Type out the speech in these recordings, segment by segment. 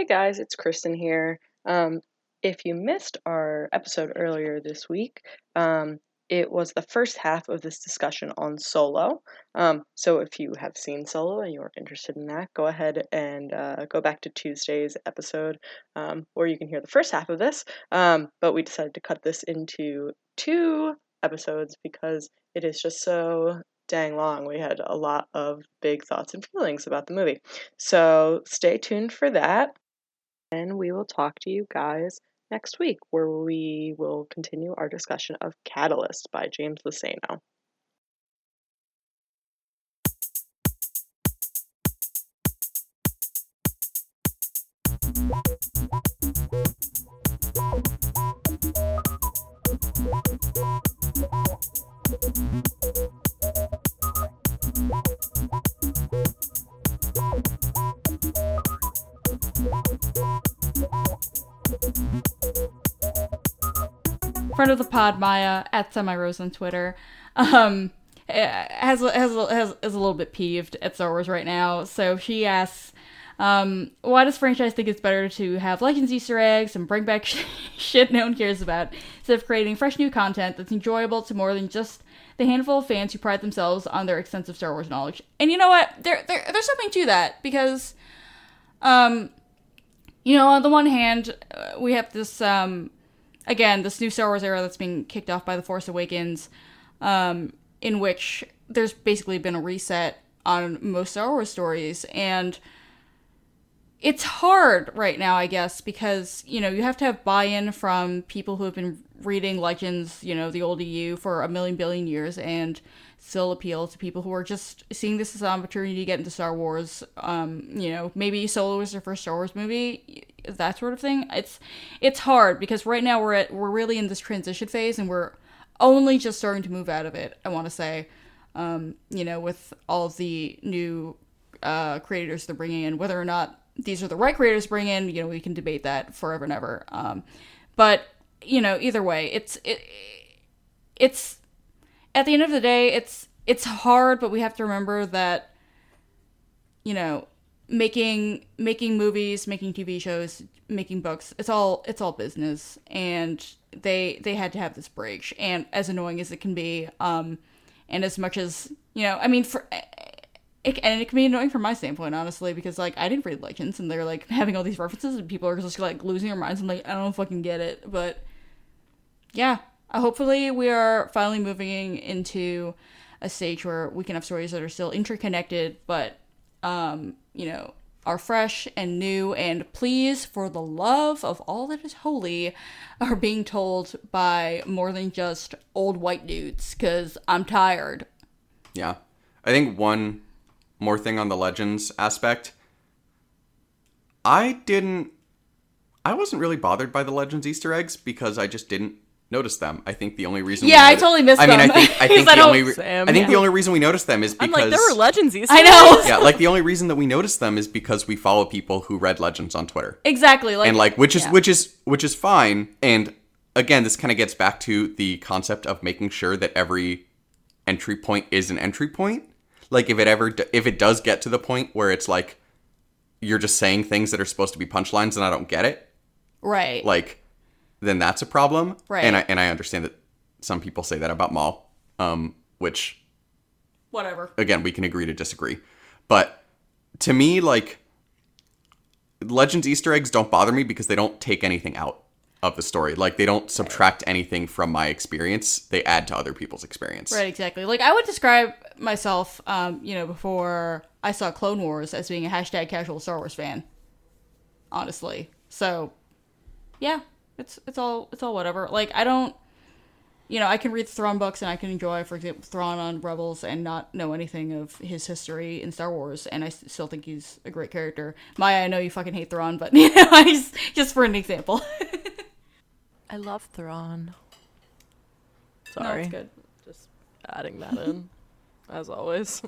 Hey guys, it's Kristen here. Um, if you missed our episode earlier this week, um, it was the first half of this discussion on Solo. Um, so if you have seen Solo and you're interested in that, go ahead and uh, go back to Tuesday's episode um, where you can hear the first half of this. Um, but we decided to cut this into two episodes because it is just so dang long. We had a lot of big thoughts and feelings about the movie. So stay tuned for that. And we will talk to you guys next week, where we will continue our discussion of Catalyst by James Luceno. Friend of the pod, Maya at Semi Rose on Twitter, um, has has has is a little bit peeved at Star Wars right now. So she asks, um, why does franchise think it's better to have Legends Easter eggs and bring back shit no one cares about instead of creating fresh new content that's enjoyable to more than just the handful of fans who pride themselves on their extensive Star Wars knowledge? And you know what? There, there there's something to that because, um, you know, on the one hand, uh, we have this um again, this new Star Wars era that's being kicked off by The Force Awakens, um, in which there's basically been a reset on most Star Wars stories. And it's hard right now, I guess, because, you know, you have to have buy in from people who have been reading Legends, you know, the old EU for a million billion years and still appeal to people who are just seeing this as an opportunity to get into Star Wars. Um, you know, maybe Solo is their first Star Wars movie, that sort of thing. It's it's hard because right now we're at we're really in this transition phase and we're only just starting to move out of it. I want to say, um, you know, with all of the new uh, creators they're bringing in, whether or not these are the right creators to bring in, you know, we can debate that forever and ever. Um, but you know, either way, it's it it's at the end of the day, it's it's hard, but we have to remember that you know, making making movies, making TV shows, making books, it's all it's all business and they they had to have this break. And as annoying as it can be, um and as much as, you know, I mean for it, and it can be annoying from my standpoint, honestly, because like I didn't read Legends, and they're like having all these references, and people are just like losing their minds. and like, I don't fucking get it, but yeah, uh, hopefully, we are finally moving into a stage where we can have stories that are still interconnected, but um, you know, are fresh and new. And please, for the love of all that is holy, are being told by more than just old white dudes. Because I'm tired. Yeah, I think one more thing on the legends aspect. I didn't. I wasn't really bothered by the legends Easter eggs because I just didn't notice them. I think the only reason yeah, I totally missed I them. mean, I think I think the don't- only re- Sam, I think yeah. the only reason we noticed them is because I'm like, there were legends Easter I know. yeah, like the only reason that we noticed them is because we follow people who read legends on Twitter. Exactly. Like and like which is yeah. which is which is fine and again this kind of gets back to the concept of making sure that every entry point is an entry point like if it ever if it does get to the point where it's like you're just saying things that are supposed to be punchlines and I don't get it right. like then that's a problem Right. and I and I understand that some people say that about Maul um which Whatever. again we can agree to disagree but to me like legends easter eggs don't bother me because they don't take anything out of the story like they don't subtract anything from my experience they add to other people's experience Right, exactly. Like I would describe myself, um, you know, before I saw Clone Wars as being a hashtag casual Star Wars fan. Honestly. So yeah, it's it's all it's all whatever. Like I don't you know, I can read the Thrawn books and I can enjoy, for example, Thrawn on Rebels and not know anything of his history in Star Wars, and I still think he's a great character. Maya, I know you fucking hate Thrawn, but you know, just, just for an example. I love Thrawn. No, Sorry, it's good. just adding that in, as always.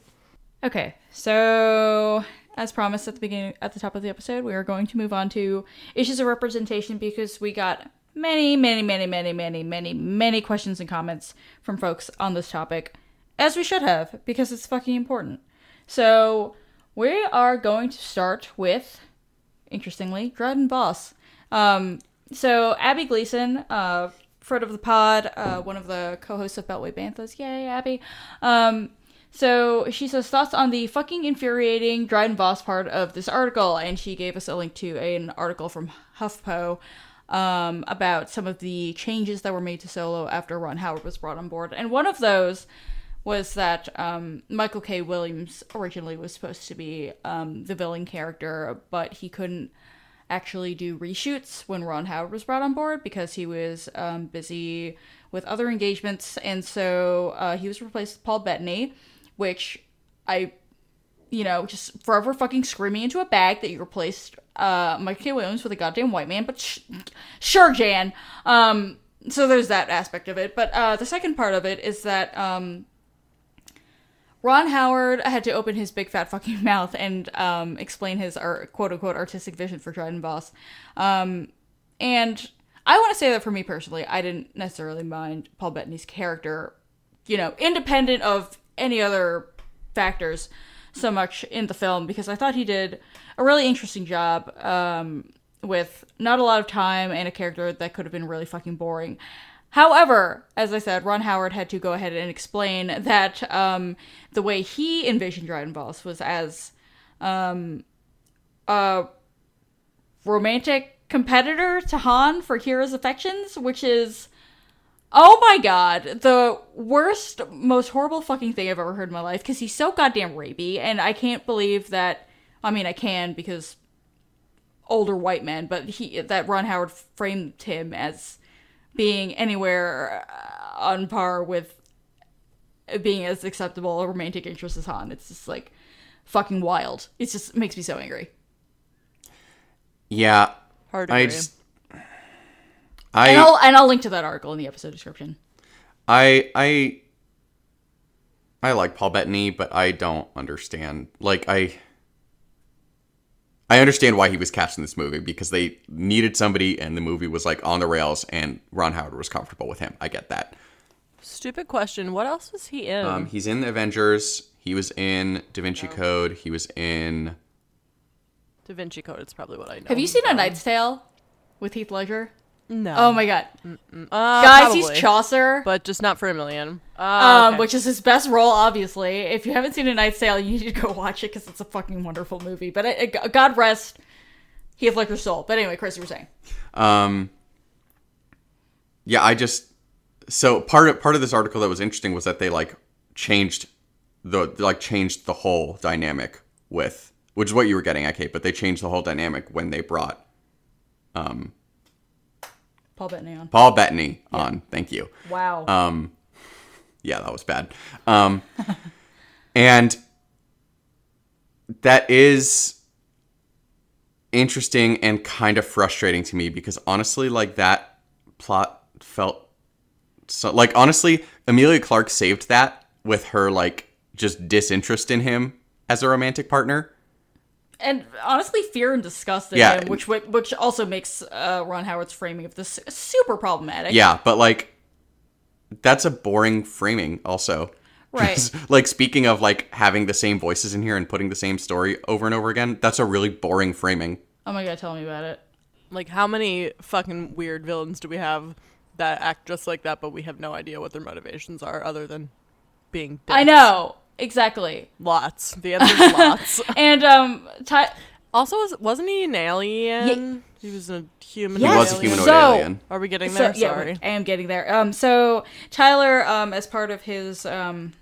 Okay, so as promised at the beginning, at the top of the episode, we are going to move on to issues of representation because we got many, many, many, many, many, many, many questions and comments from folks on this topic, as we should have because it's fucking important. So we are going to start with interestingly, Dryden Voss. Um, so Abby Gleason, uh, friend of the pod, uh, one of the co-hosts of Beltway Banthas. Yay, Abby. Um, so she says thoughts on the fucking infuriating Dryden Voss part of this article, and she gave us a link to an article from HuffPo um, about some of the changes that were made to Solo after Ron Howard was brought on board. And one of those was that um, Michael K. Williams originally was supposed to be um, the villain character, but he couldn't actually do reshoots when Ron Howard was brought on board because he was um, busy with other engagements, and so uh, he was replaced with Paul Bettany, which I, you know, just forever fucking screaming into a bag that you replaced uh, Michael. Williams with a goddamn white man, but sh- sure, Jan. Um, so there's that aspect of it, but uh, the second part of it is that um, Ron Howard had to open his big fat fucking mouth and um, explain his art, quote unquote artistic vision for Dryden Voss. Um, and I want to say that for me personally, I didn't necessarily mind Paul Bettany's character, you know, independent of any other factors so much in the film because I thought he did a really interesting job um, with not a lot of time and a character that could have been really fucking boring. However, as I said, Ron Howard had to go ahead and explain that um, the way he envisioned Dryden Voss was as um, a romantic competitor to Han for Qi'ra's affections, which is, oh my god, the worst, most horrible fucking thing I've ever heard in my life because he's so goddamn rapey, and I can't believe that. I mean, I can because older white men, but he that Ron Howard framed him as being anywhere uh, on par with being as acceptable a romantic interest as Han. It's just like fucking wild. It just makes me so angry. Yeah, Hard to I agree. just, and I, I'll and I'll link to that article in the episode description. I, I, I like Paul Bettany, but I don't understand. Like I, I understand why he was cast in this movie because they needed somebody, and the movie was like on the rails, and Ron Howard was comfortable with him. I get that. Stupid question. What else was he in? Um, he's in the Avengers. He was in Da Vinci Code. He was in. da Vinci Code. It's probably what I know. Have you seen A Knight's Tale with Heath Ledger? No. Oh my god, Uh, guys, he's. Chaucer. but just not for a million. Uh, um, okay. which is his best role, obviously. If you haven't seen A Knight's Tale, you need to go watch it because it's a fucking wonderful movie. But it, it- God rest he Heath Ledger's soul. But anyway, Chris, you were saying. Um, yeah, I just so part of part of this article that was interesting was that they like changed the like changed the whole dynamic with which is what you were getting at, Kate. But they changed the whole dynamic when they brought um Paul Bettany on. Paul Bettany on. Thank you. Wow. Um, yeah, that was bad. Um, and that is interesting and kind of frustrating to me because honestly, like that plot felt so like honestly, Emilia Clarke saved that with her like just disinterest in him as a romantic partner. And honestly, fear and disgust in Yeah. him, which which also makes uh, Ron Howard's framing of this super problematic. Yeah, but like that's a boring framing also. Right. Like speaking of like having the same voices in here and putting the same story over and over again, that's a really boring framing. Oh my god, tell me about it. like, how many fucking weird villains do we have that act just like that, but we have no idea what their motivations are other than being. I know exactly. Lots. The answer's lots. And um, Ty- Also, was, wasn't he an alien? He was a human. Yes, He was a humanoid So- alien. Are we getting so there? yeah, Sorry. I am getting there. Um, so Tyler, um, as part of his um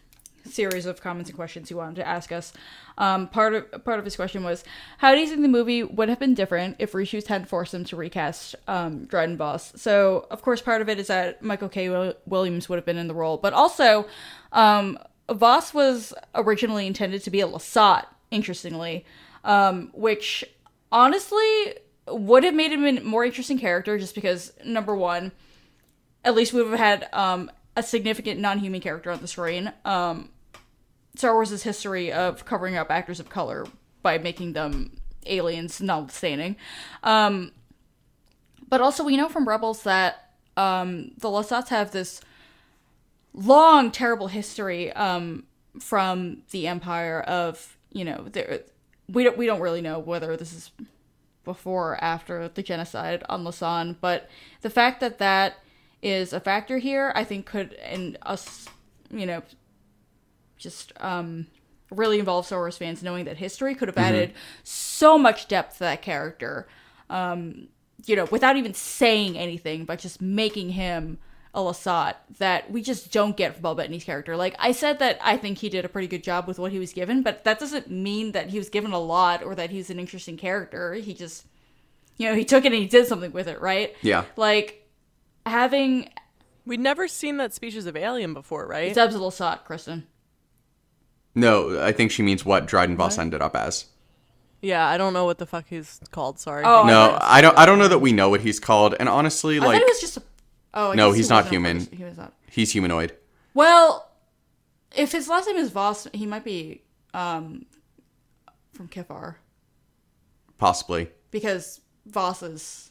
series of comments and questions he wanted to ask us, um, part of part of his question was, how do you think the movie would have been different if reshoots hadn't forced them to recast um Dryden Voss? So of course, part of it is that Michael K. Williams would have been in the role, but also, um, Voss was originally intended to be a Lasat. Interestingly, um, which honestly would have made him a more interesting character just because number one at least we would have had um, a significant non-human character on the screen um, star wars' history of covering up actors of color by making them aliens notwithstanding um, but also we know from rebels that um, the lasats have this long terrible history um, from the empire of you know there we don't we don't really know whether this is before or after the genocide on Lasan, but the fact that that is a factor here, I think could and us, you know, just um really involve Star Wars fans knowing that history could have added so much depth to that character. Um, you know, without even saying anything, but just making him a Lasat that we just don't get from Bob Bettany's character. Like I said that I think he did a pretty good job with what he was given, but that doesn't mean that he was given a lot or that he's an interesting character. He just you know, he took it and he did something with it, right? Yeah. Like having We'd never seen that species of alien before, right? It's a Lasat, Kristen. No, I think she means what Dryden Voss ended up as. yeah, I don't know what the fuck he's called. Sorry. Oh, No, thought- I don't. I don't know that we know what he's called. And honestly, I like thought it was just a Oh, I No, he's he not human. He was not. he's humanoid. Well, if his last name is Voss, he might be um, from Kiffar Possibly. because Voss is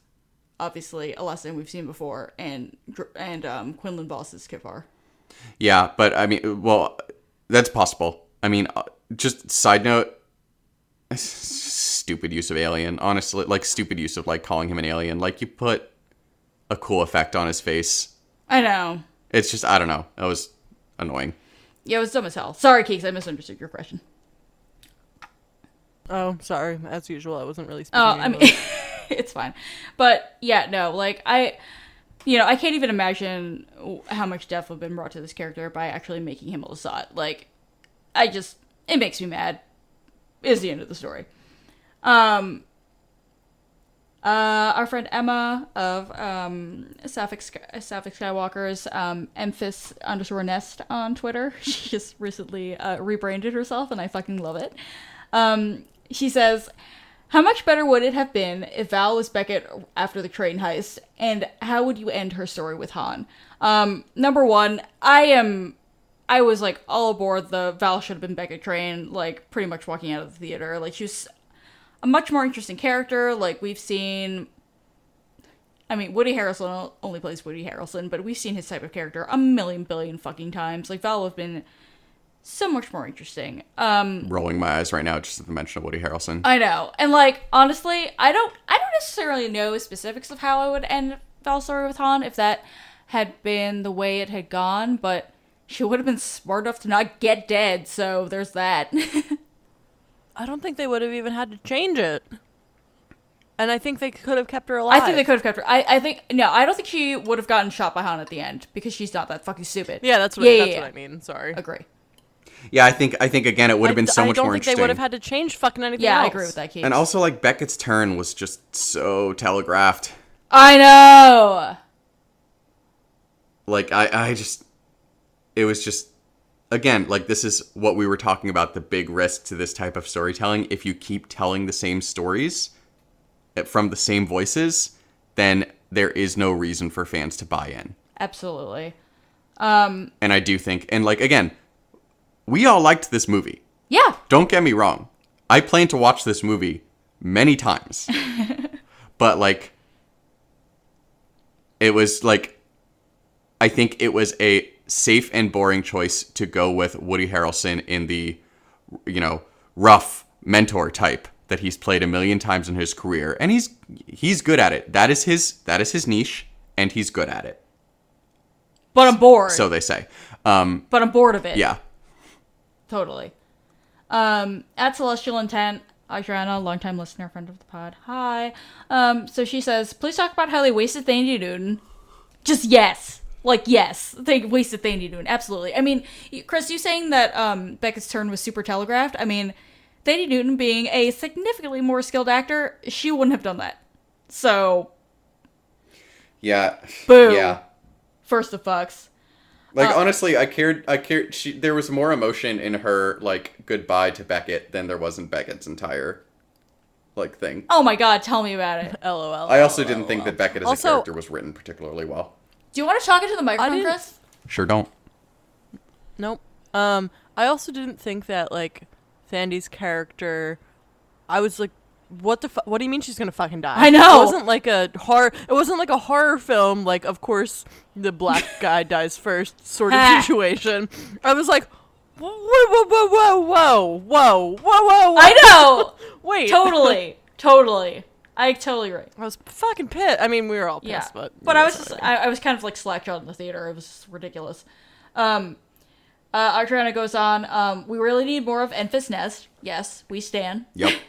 obviously a lesson we've seen before, and and um, Quinlan Vos is Kiffar. Yeah, but I mean, well, that's possible. I mean, uh, just side note, stupid use of alien. Honestly, like stupid use of like calling him an alien. Like you put a cool effect on his face. I know. It's just I don't know. That was annoying. Yeah, it was dumb as hell. Sorry, Keeks, I misunderstood your question. Oh, sorry. As usual, I wasn't really speaking. Oh, I mean, it's fine. But yeah, no, like I, you know, I can't even imagine how much depth would have been brought to this character by actually making him a Lasat. Like, I just, it makes me mad. Is the end of the story. Um. Uh, our friend Emma of um, Sapphic, Sky- Sapphic Skywalker's um, Enfys underscore Nest on Twitter. She just recently uh, rebranded herself, and I fucking love it. Um, she says, "How much better would it have been if Val was Beckett after the train heist, and how would you end her story with Han?" Um, number one, I am I was like all aboard the Val should have been Beckett train, like pretty much walking out of the theater. Like she was a much more interesting character. Like we've seen I mean, Woody Harrelson only plays Woody Harrelson, but we've seen his type of character a million billion fucking times. Like Val would have been so much more interesting. Um Rolling my eyes right now just at the mention of Woody Harrelson. I know. And like honestly, I don't I don't necessarily know specifics of how I would end Val's story with Han if that had been the way it had gone, but she would have been smart enough to not get dead, so there's that. I don't think they would have even had to change it. And I think they could have kept her alive. I think they could have kept her. I, I think no, I don't think she would have gotten shot by Han at the end because she's not that fucking stupid. Yeah, that's what, Yeah, yeah, that's yeah. what I mean. Sorry. Agree. Yeah, I think I think again it would have been I, so I much don't more think interesting. they would have had to change fucking anything Yeah, I agree with that, Keith. and also like Beckett's turn was just so telegraphed. I know. Like I I just it was just again like this is what we were talking about the big risk to this type of storytelling if you keep telling the same stories eh, from the same voices then there is no reason for fans to buy in. Absolutely. Um, And I do think and like again we all liked this movie. Yeah. Don't get me wrong. I plan to watch this movie many times. but like it was like I think it was a safe and boring choice to go with Woody Harrelson in the you know, rough mentor type that he's played a million times in his career and he's he's good at it. That is his that is his niche and he's good at it. But I'm bored. So they say. Um but I'm bored of it. yeah. Totally. Um, at Celestial Intent, Adriana, longtime listener, friend of the pod. Hi. Um, so she says, please talk about how they wasted Thandie Newton. Just yes. Like, yes. They wasted Thandie Newton. Absolutely. I mean, Chris, you saying that um, Beckett's turn was super telegraphed. I mean, Thandie Newton being a significantly more skilled actor, she wouldn't have done that. So, Yeah. Boo. Yeah. first of fucks. Like honestly, I cared. I cared. She there was more emotion in her like goodbye to Beckett than there was in Beckett's entire like thing. Oh my god, tell me about it. LOL. I also didn't think that Beckett as Also- a character was written particularly well. Do you want to talk into the microphone, didn't- Chris? Sure don't. Nope. Um, I also didn't think that like Sandy's character. I was like, what the? Fu- what do you mean she's gonna fucking die? I know. It wasn't like a horror. It wasn't like a horror film. Like, of course, the black guy dies first, sort of Ah. situation. I was like, whoa, whoa, whoa, whoa, whoa, whoa, whoa, whoa, whoa. I know! Wait. totally, totally. I totally right. I was fucking pissed. I mean, we were all pissed, Yeah, but but I was just I, I was kind of like slackjawed in the theater. It was ridiculous. Um, uh, Artriana goes on. Um, we really need more of Enfys Nest. Yes, we stand. Yep.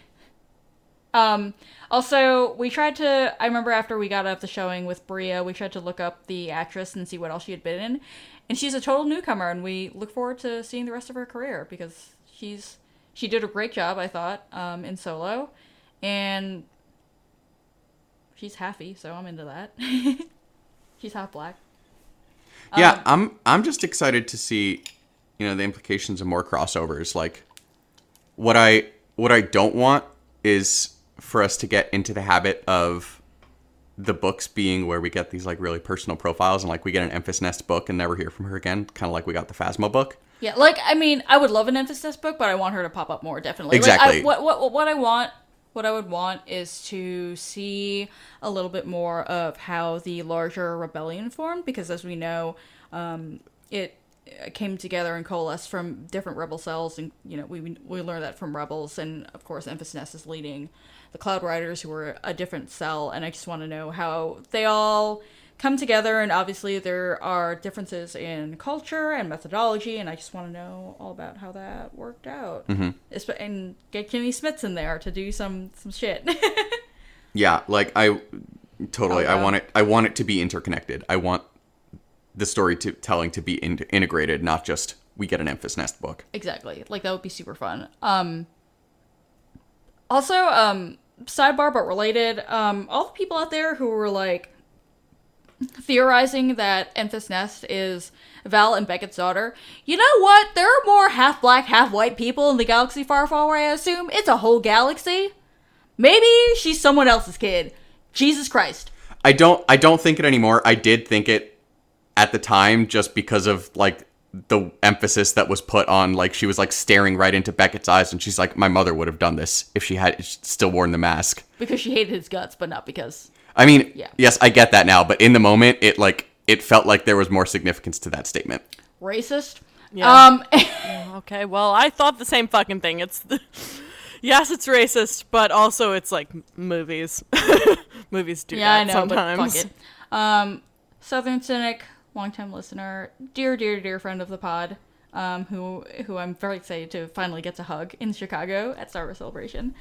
Um, also, we tried to. I remember after we got off the showing with Bria, we tried to look up the actress and see what else she had been in, and she's a total newcomer. And we look forward to seeing the rest of her career because she's she did a great job, I thought, um, in Solo, and she's halfy, so I'm into that. she's half black. Yeah, Um, I'm I'm just excited to see, you know, the implications of more crossovers. Like what I what I don't want is for us to get into the habit of the books being where we get these like really personal profiles and like we get an Enfys Nest book and never hear from her again, kind of like we got the Phasma book. Yeah, like I mean, I would love an emphasis book, but I want her to pop up more. Definitely, Exactly. Like, I, what what what I want, what I would want is to see a little bit more of how the larger rebellion formed, because as we know, um, it came together and coalesced from different rebel cells, and you know we we learned that from rebels, and of course, Enfys Nest is leading the Cloud Riders, who were a different cell, and I just want to know how they all come together and obviously there are differences in culture and methodology and i just want to know all about how that worked out mm-hmm. and get Jimmy Smits in there to do some some shit Yeah, like I totally Oh, I want it I want it to be interconnected. I want the story to telling to be in, integrated, not just we get an Enfys Nest book. exactly like that would be super fun um also um sidebar but related um all the people out there who were like theorizing that Enfys Nest is Val and Beckett's daughter. You know what? There are more half black, half white people in the galaxy far, far away, I assume. It's a whole galaxy. Maybe she's someone else's kid. Jesus Christ. I don't I don't think it anymore. I did think it at the time just because of like the emphasis that was put on like she was like staring right into Beckett's eyes and she's like my mother would have done this if she had still worn the mask. Because she hated his guts, but not because. I mean, Yeah. yes, I get that now, but in the moment it like it felt like there was more significance to that statement. Racist? Yeah. Um, Okay, well, I thought the same fucking thing. It's the, yes, it's racist, but also it's like movies. movies do yeah, I that know, sometimes. but fuck it. Um, Southern Cynic, longtime listener, dear, dear, dear friend of the pod, um, who who I'm very excited to finally get to hug in Chicago at Star Wars Celebration.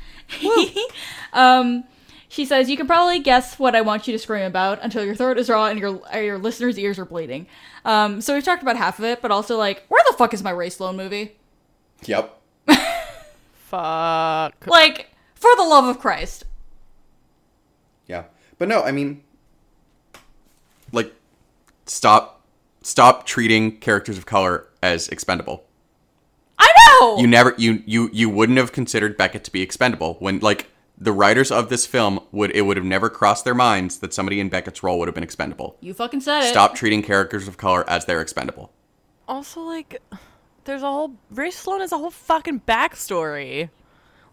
um, she says you can probably guess what I want you to scream about until your throat is raw and your uh, your listeners' ears are bleeding. Um, so we've talked about half of it, but also like, where the fuck is my Rae Sloane movie? Yep. Fuck. Like, for the love of Christ. Yeah. But no, I mean like stop stop treating characters of color as expendable. I know. You never you you you wouldn't have considered Beckett to be expendable when like the writers of this film would it would have never crossed their minds that somebody in Beckett's role would have been expendable. you fucking said it. Stop treating characters of color as they're expendable. Also, like, there's a whole Rae Sloane has a whole fucking backstory.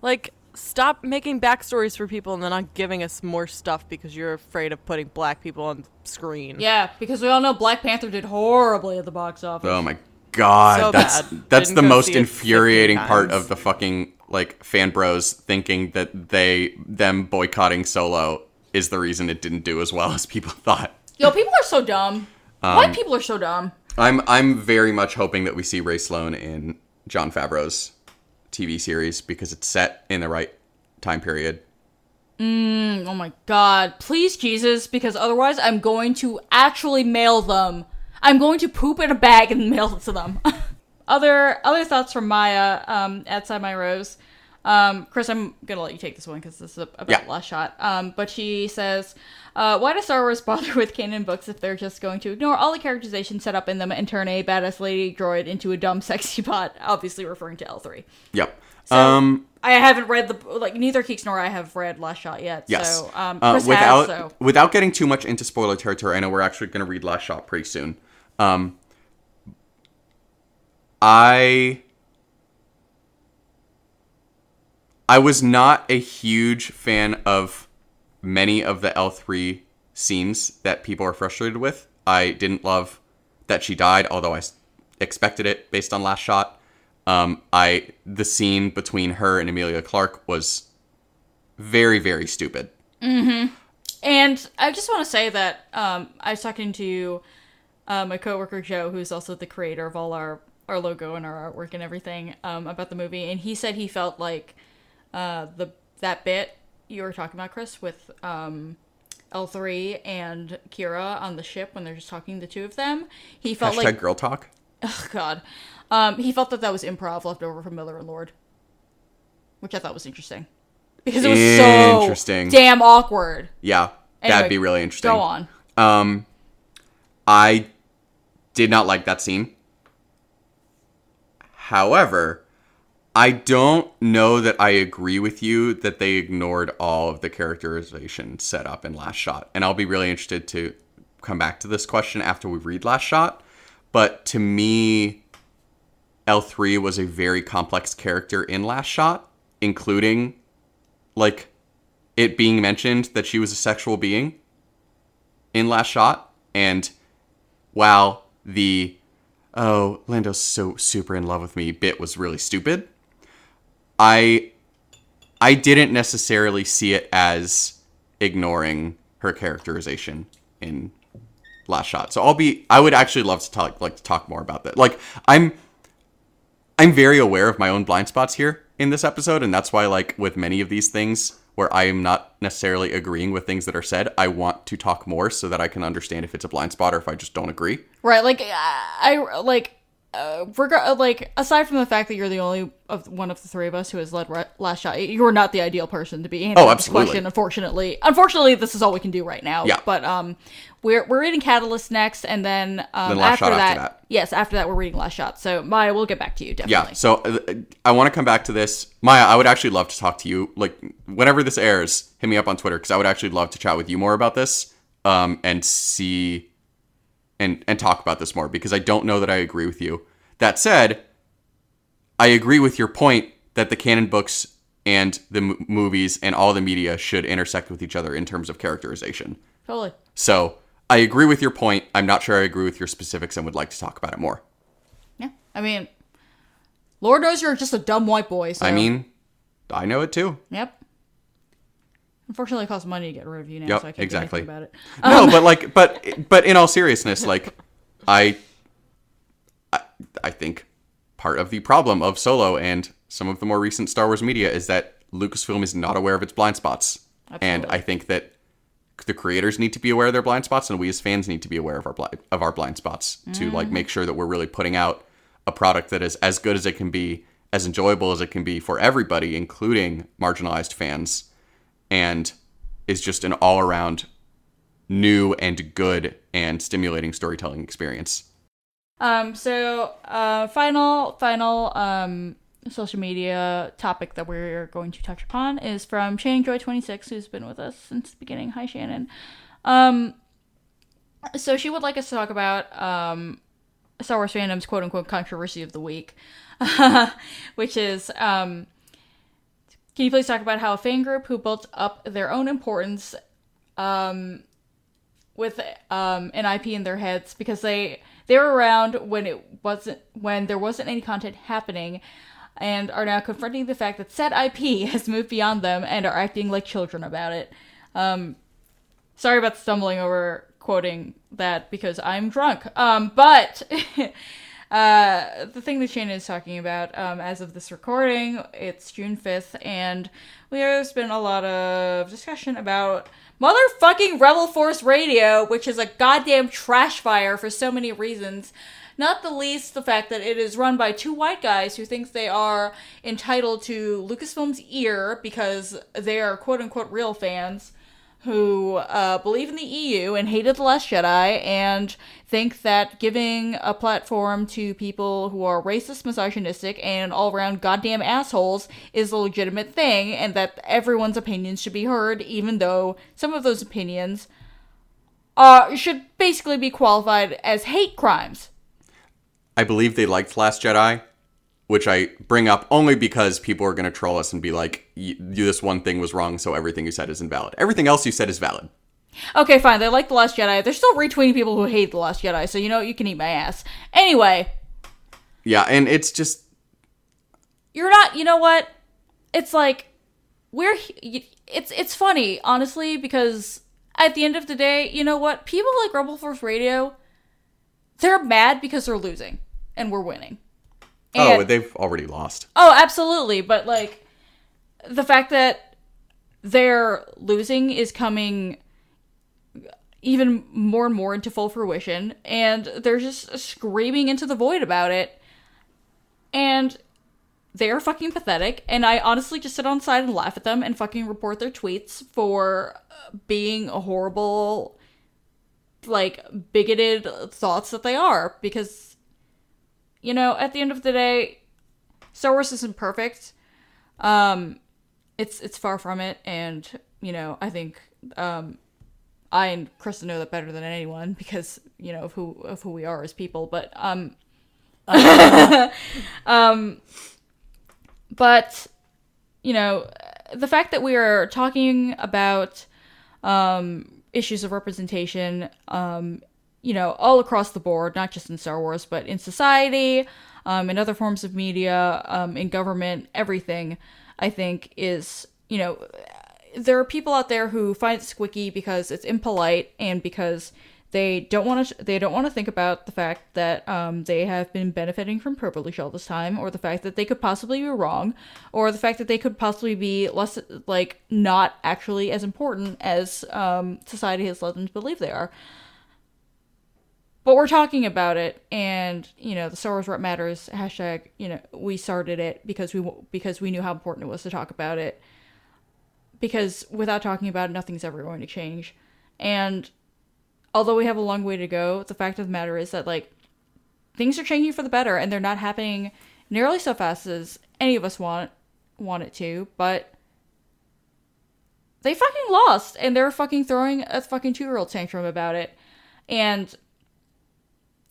Like, stop making backstories for people and then not giving us more stuff because you're afraid of putting black people on screen. Yeah, because we all know Black Panther did horribly at the box office. Oh my god, So that's bad. that's Didn't the most infuriating part of the fucking like fan bros thinking that they them boycotting Solo is the reason it didn't do as well as people thought. Yo, people are so dumb. Um, White people are so dumb. I'm I'm very much hoping that we see Rae Sloane in Jon Favreau's TV series because it's set in the right time period. Oh my god. Please, Jesus, because otherwise I'm going to actually mail them. I'm going to poop in a bag and mail it to them. other other thoughts from Maya um, outside my rose. Um, Chris, I'm gonna let you take this one because this is about Yeah. last shot. Um, but she says, uh, "Why does Star Wars bother with canon books if they're just going to ignore all the characterization set up in them and turn a badass lady droid into a dumb sexy bot?" Obviously referring to L three. Yep. um I haven't read the like neither Keeks nor I have read Last Shot yet. yes. So um, Uh, Chris without has, so without getting too much into spoiler territory, I know we're actually going to read Last Shot pretty soon. Um I I was not a huge fan of many of the L3 scenes that people are frustrated with. I didn't love that she died, although I expected it based on last shot. Um, I the scene between her and Emilia Clarke was very very stupid. And I just want to say that um, I was talking to uh, my coworker Joe, who's also the creator of all our our logo and our artwork and everything um, about the movie, and he said he felt like uh, the that bit you were talking about, Chris, with um, L three and Qi'ra on the ship when they're just talking, the two of them. He felt Hashtag like, girl talk. oh god, um, he felt that that was improv left over from Miller and Lord, which I thought was interesting because it was so Interesting. damn awkward. Yeah, Anyway, that'd be really interesting. Go on. Um, I did not like that scene. However, I don't know that I agree with you that they ignored all of the characterization set up in Last Shot. And I'll be really interested to come back to this question after we read Last Shot. But to me, L3 was a very complex character in Last Shot, including like it being mentioned that she was a sexual being in Last Shot, and while the oh Lando's so super in love with me bit was really stupid, I I didn't necessarily see it as ignoring her characterization in Last Shot. So I'll be I would actually love to talk like to talk more about that. Like I'm I'm very aware of my own blind spots here in this episode, and that's why, like, with many of these things where I am not necessarily agreeing with things that are said, I want to talk more so that I can understand if it's a blind spot or if I just don't agree. Right, like I like uh, reg- like aside from the fact that you're the only of one of the three of us who has led re- last shot, you're not the ideal person to be answering Oh, this question. Unfortunately, unfortunately, this is all we can do right now. Yeah. But um, we're we're reading Catalyst next, and then um Then Last after, Shot that, after that. yes, after that we're reading Last Shot. So Maya, we'll get back to you definitely. Yeah, so uh, I want to come back to this. Maya, I would actually love to talk to you. Like, whenever this airs, hit me up on Twitter because I would actually love to chat with you more about this um, and see and, and talk about this more because I don't know that I agree with you. That said, I agree with your point that the canon books and the m- movies and all the media should intersect with each other in terms of characterization. Totally. So I agree with your point. I'm not sure I agree with your specifics and would like to talk about it more. Yeah. I mean, Lord knows you're just a dumb white boy. So. I mean, I know it too. Yep. Unfortunately, it costs money to get rid of you now, Yep, so I can't exactly. do anything about it. no, um, but like, but but in all seriousness, like, I, I, I think part of the problem of Solo and some of the more recent Star Wars media is that Lucasfilm is not aware of its blind spots, and I think that the creators need to be aware of their blind spots, and we as fans need to be aware of our blind of our blind spots to like mm-hmm. make sure that we're really putting out a product that is as good as it can be, as enjoyable as it can be for everybody, including marginalized fans, and is just an all around new and good and stimulating storytelling experience. Um, so, uh, final, final, um, social media topic that we're going to touch upon is from Shannon Joy 26, who's been with us since the beginning. Hi, Shannon. Um, so she would like us to talk about, um, Star Wars fandom's quote unquote controversy of the week, which is, um, can you please talk about how a fan group who built up their own importance, um, with um, an IP in their heads because they they were around when it wasn't when there wasn't any content happening and are now confronting the fact that said IP has moved beyond them and are acting like children about it. Um, sorry about stumbling over quoting that because I'm drunk. Um, but uh, the thing that Shannon is talking about, um, as of this recording, it's June 5th, and we there's been a lot of discussion about motherfucking Rebel Force Radio, which is a goddamn trash fire for so many reasons. Not the least the fact that it is run by two white guys who think they are entitled to Lucasfilm's ear because they are quote unquote real fans who uh, believe in the EU and hated The Last Jedi and think that giving a platform to people who are racist, misogynistic, and all around goddamn assholes is a legitimate thing and that everyone's opinions should be heard, even though some of those opinions uh, should basically be qualified as hate crimes. I believe they liked Last Jedi, which I bring up only because people are going to troll us and be like, "Y- "This one thing was wrong, so everything you said is invalid. Everything else you said is valid." Okay, fine, they like The Last Jedi. They're still retweeting people who hate The Last Jedi, so you know, you can eat my ass. Anyway, Yeah, and it's just you're not you know what it's like we're it's it's funny, honestly, because at the end of the day, you know what? People like Rebel Force Radio, they're mad because they're losing and we're winning. Oh, they've already lost. Oh, absolutely. But like the fact that they're losing is coming even more and more into full fruition, and they're just screaming into the void about it. And they're fucking pathetic, and I honestly just sit on side and laugh at them and fucking report their tweets for being a horrible, like, bigoted thoughts that they are. Because, you know, at the end of the day, Star Wars isn't perfect. Um, it's it's far from it, and you know I think um, I and Krista know that better than anyone because you know of who of who we are as people. But um, um, but you know the fact that we are talking about um issues of representation um you know all across the board not just in star wars but in society um in other forms of media um in government everything i think is you know there are people out there who find it squicky because it's impolite and because they don't want to they don't want to think about the fact that um, they have been benefiting from privilege all this time or the fact that they could possibly be wrong or the fact that they could possibly be less like not actually as important as um, society has led them to believe they are but we're talking about it and you know the star wars what matters hashtag you know we started it because we because we knew how important it was to talk about it. Because without talking about it nothing's ever going to change. And although we have a long way to go the fact of the matter is that like things are changing for the better and they're not happening nearly so fast as any of us want want it to but they fucking lost and they're fucking throwing a fucking two-year-old tantrum about it. And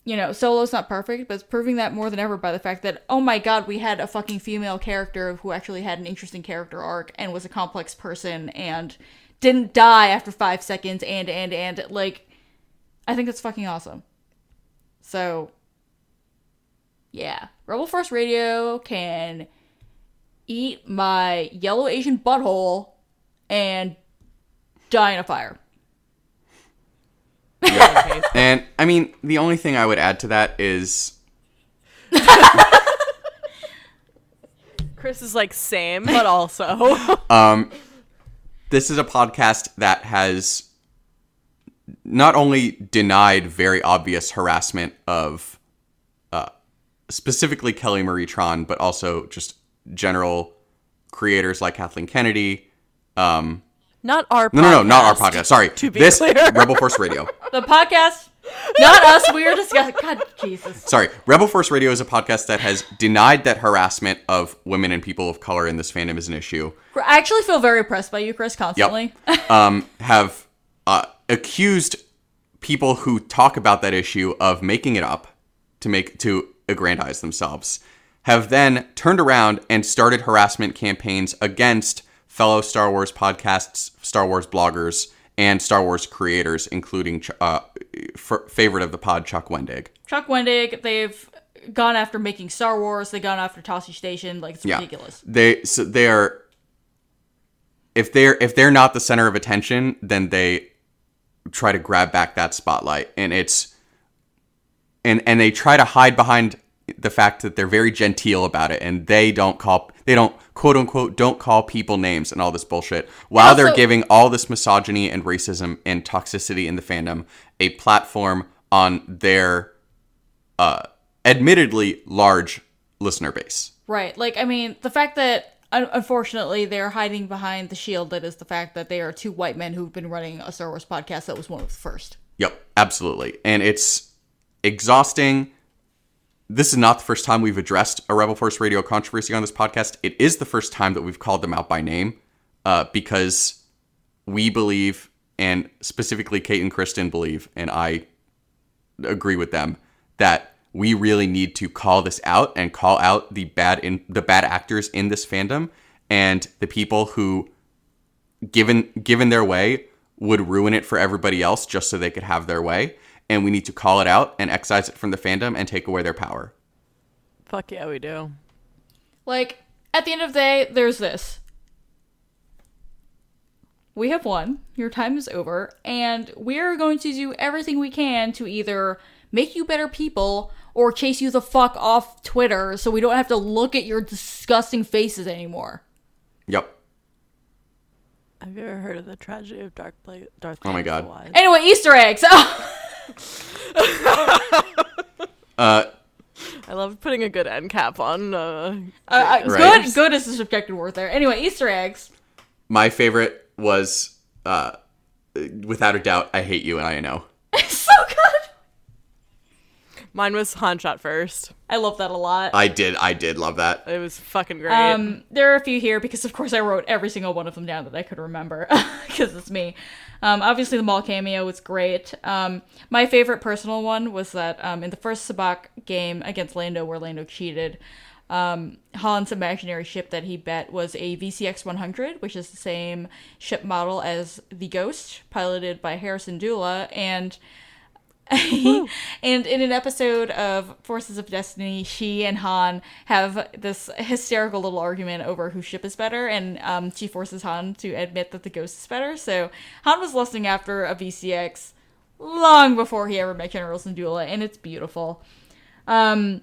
you know, Solo's not perfect, but it's proving that more than ever by the fact that, oh my god, we had a fucking female character who actually had an interesting character arc and was a complex person and didn't die after five seconds and, and, and, like, I think that's fucking awesome. So, yeah. Rebel Force Radio can eat my yellow Asian butthole and die in a fire. And I mean, the only thing I would add to that is Chris is like same, but also um, this is a podcast that has not only denied very obvious harassment of uh, specifically Kelly Marie Tran, but also just general creators like Kathleen Kennedy. Um, not our. no, no, no, not our podcast. Sorry, To be this clear. Rebel Force Radio. The podcast, not us, we were discussing. God, Jesus. Sorry, Rebel Force Radio is a podcast that has denied that harassment of women and people of color in this fandom is an issue. I actually feel very oppressed by you, Chris, constantly. um, have uh, accused people who talk about that issue of making it up to make to aggrandize themselves. Have then turned around and started harassment campaigns against fellow Star Wars podcasts, Star Wars bloggers, and Star Wars creators, including uh, f- favorite of the pod, Chuck Wendig. Chuck Wendig, they've gone after making Star Wars, they've gone after Tosche Station. Like, it's Yeah. ridiculous. They so they are if they're if they're not the center of attention, then they try to grab back that spotlight and it's and and they try to hide behind the fact that they're very genteel about it and they don't call they don't quote unquote don't call people names and all this bullshit while they're giving all this misogyny and racism and toxicity in the fandom a platform on their uh admittedly large listener base Right. Like, I mean, the fact that unfortunately they're hiding behind the shield that is the fact that they are two white men who've been running a Star Wars podcast that was one of the first. Yep, absolutely. And it's exhausting. This is not the first time we've addressed a Rebel Force Radio controversy on this podcast. It is the first time that we've called them out by name uh, because we believe, and specifically Kate and Kristen believe, and I agree with them, that we really need to call this out and call out the bad in the bad actors in this fandom and the people who given given their way would ruin it for everybody else just so they could have their way and we need to call it out and excise it from the fandom and take away their power Fuck yeah, we do. Like, at the end of the day, there's this. we have won. Your time is over, and we're going to do everything we can to either make you better people or chase you the fuck off Twitter so we don't have to look at your disgusting faces anymore. Yep. Have you ever heard of the tragedy of Dark Pla- Darth Oh my God. the Anyway, Easter eggs. Uh, I love putting a good end cap on. Uh, Uh, uh, Right. Good, good is the subjective word there. Anyway, Easter eggs. my favorite was, uh, without a doubt, I hate you and I know. so good. mine was Han shot first. I love that a lot. I did, I did love that. It was fucking great. Um, there are a few here because, of course, I wrote every single one of them down that I could remember because it's me. Um, obviously, the mall cameo was great. Um, my favorite personal one was that um, in the first Sabacc game against Lando, where Lando cheated, um, Han's imaginary ship that he bet was a VCX 100, which is the same ship model as the Ghost, piloted by Hera Syndulla, and and in an episode of Forces of Destiny, she and Han have this hysterical little argument over whose ship is better, and um, she forces Han to admit that the Ghost is better. So Han was lusting after a VCX long before he ever met General Syndulla, and it's beautiful. Um,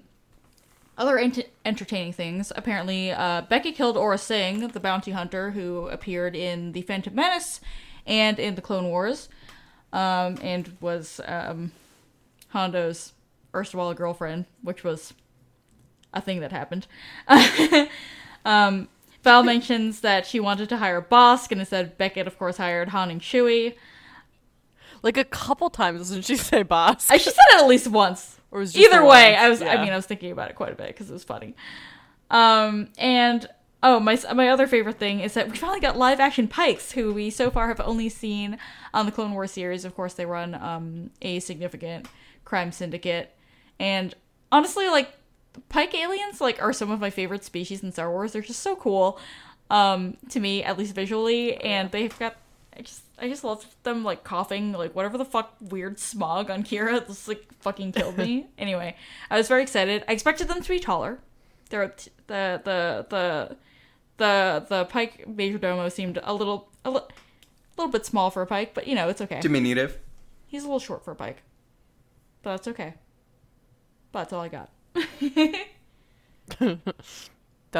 other ent- entertaining things. Apparently, uh, Becky killed Aurra Sing, the bounty hunter who appeared in The Phantom Menace and in The Clone Wars, um, and was um, Hondo's erstwhile girlfriend, which was a thing that happened. um, Val mentions that she wanted to hire Bossk, and instead Beckett, of course, hired Han and Chewie. like a couple times doesn't she say boss? I, she said it at least once. Or was Either way, once? I was. I Yeah. mean, I was thinking about it quite a bit because it was funny. Um, and oh, my my other favorite thing is that we finally got live action Pikes, who we so far have only seen on the Clone Wars series. Of course, they run um a significant crime syndicate, and honestly, like Pike aliens, like are some of my favorite species in Star Wars. They're just so cool, um, to me at least visually, and they've got. I just I just love them like coughing, like whatever the fuck weird smog on Kira just like fucking killed me. anyway, I was very excited. I expected them to be taller. They're t- the the the the the Pike Major Domo seemed a little a li- little bit small for a Pike, but you know it's okay. Diminutive. He's a little short for a Pike, but that's okay. But that's all I got. that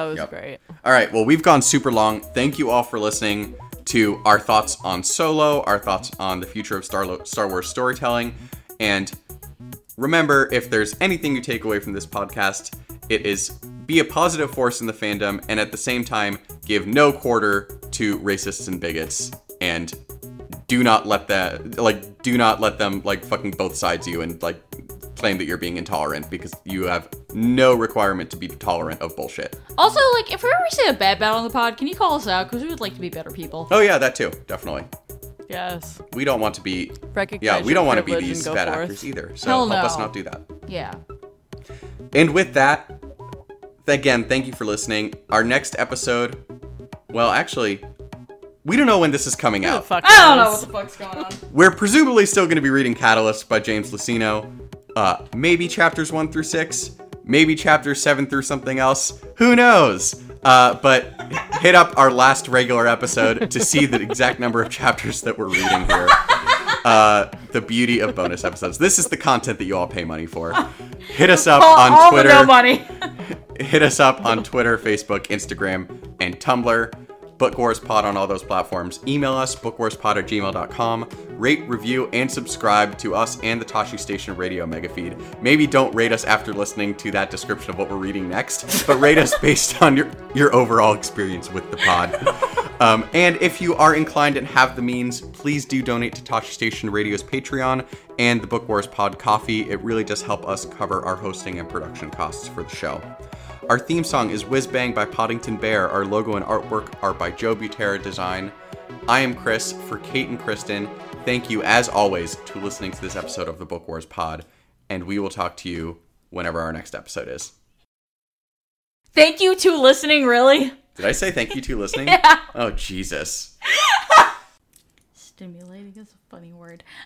was Yep. great. All right, well, we've gone super long. Thank you all for listening to our thoughts on Solo, our thoughts on the future of Star, Star Wars storytelling. And remember, if there's anything you take away from this podcast, it is be a positive force in the fandom and at the same time give no quarter to racists and bigots and do not let that like do not let them like fucking both sides you and like claim that you're being intolerant because you have no requirement to be tolerant of bullshit. Also, like if we ever say a bad battle on the pod, can you call us out because we would like to be better people. Oh yeah, that too, definitely. Yes. We don't want to be Recognize yeah, we don't want to be these bad forth. actors either. So Hell help us not do that. Yeah. And with that, again, thank you for listening. Our next episode, well, actually, we don't know when this is coming out. I don't know what the fuck's going on. We're presumably still going to be reading Catalyst by James Luceno. Uh, maybe chapters one through six, maybe chapters seven through something else. Who knows? Uh, but hit up our last regular episode to see the exact number of chapters that we're reading here. Uh, the beauty of bonus episodes. This is the content that you all pay money for. Hit us up All, on all Twitter. the no money. Hit us up on Twitter, Facebook, Instagram, and Tumblr. Book Wars Pod on all those platforms. Email us, bookwarspod at gmail.com. Rate, review, and subscribe to us and the Tosche Station radio mega feed. Maybe don't rate us after listening to that description of what we're reading next, but rate us based on your, your overall experience with the pod. Um, and if you are inclined and have the means, please do donate to Tosche Station Radio's Patreon and the Book Wars Pod Ko-fi. It really does help us cover our hosting and production costs for the show. Our theme song is Whiz Bang by Poddington Bear. Our logo and artwork are by Joe Butera Design. I am Chris for Kate and Kristen. Thank you, as always, to listening to this episode of the Book Wars Pod, and we will talk to you whenever our next episode is. Thank you to listening, really. Did I say thank you to listening? Yeah. Oh, Jesus. Stimulating is a funny word.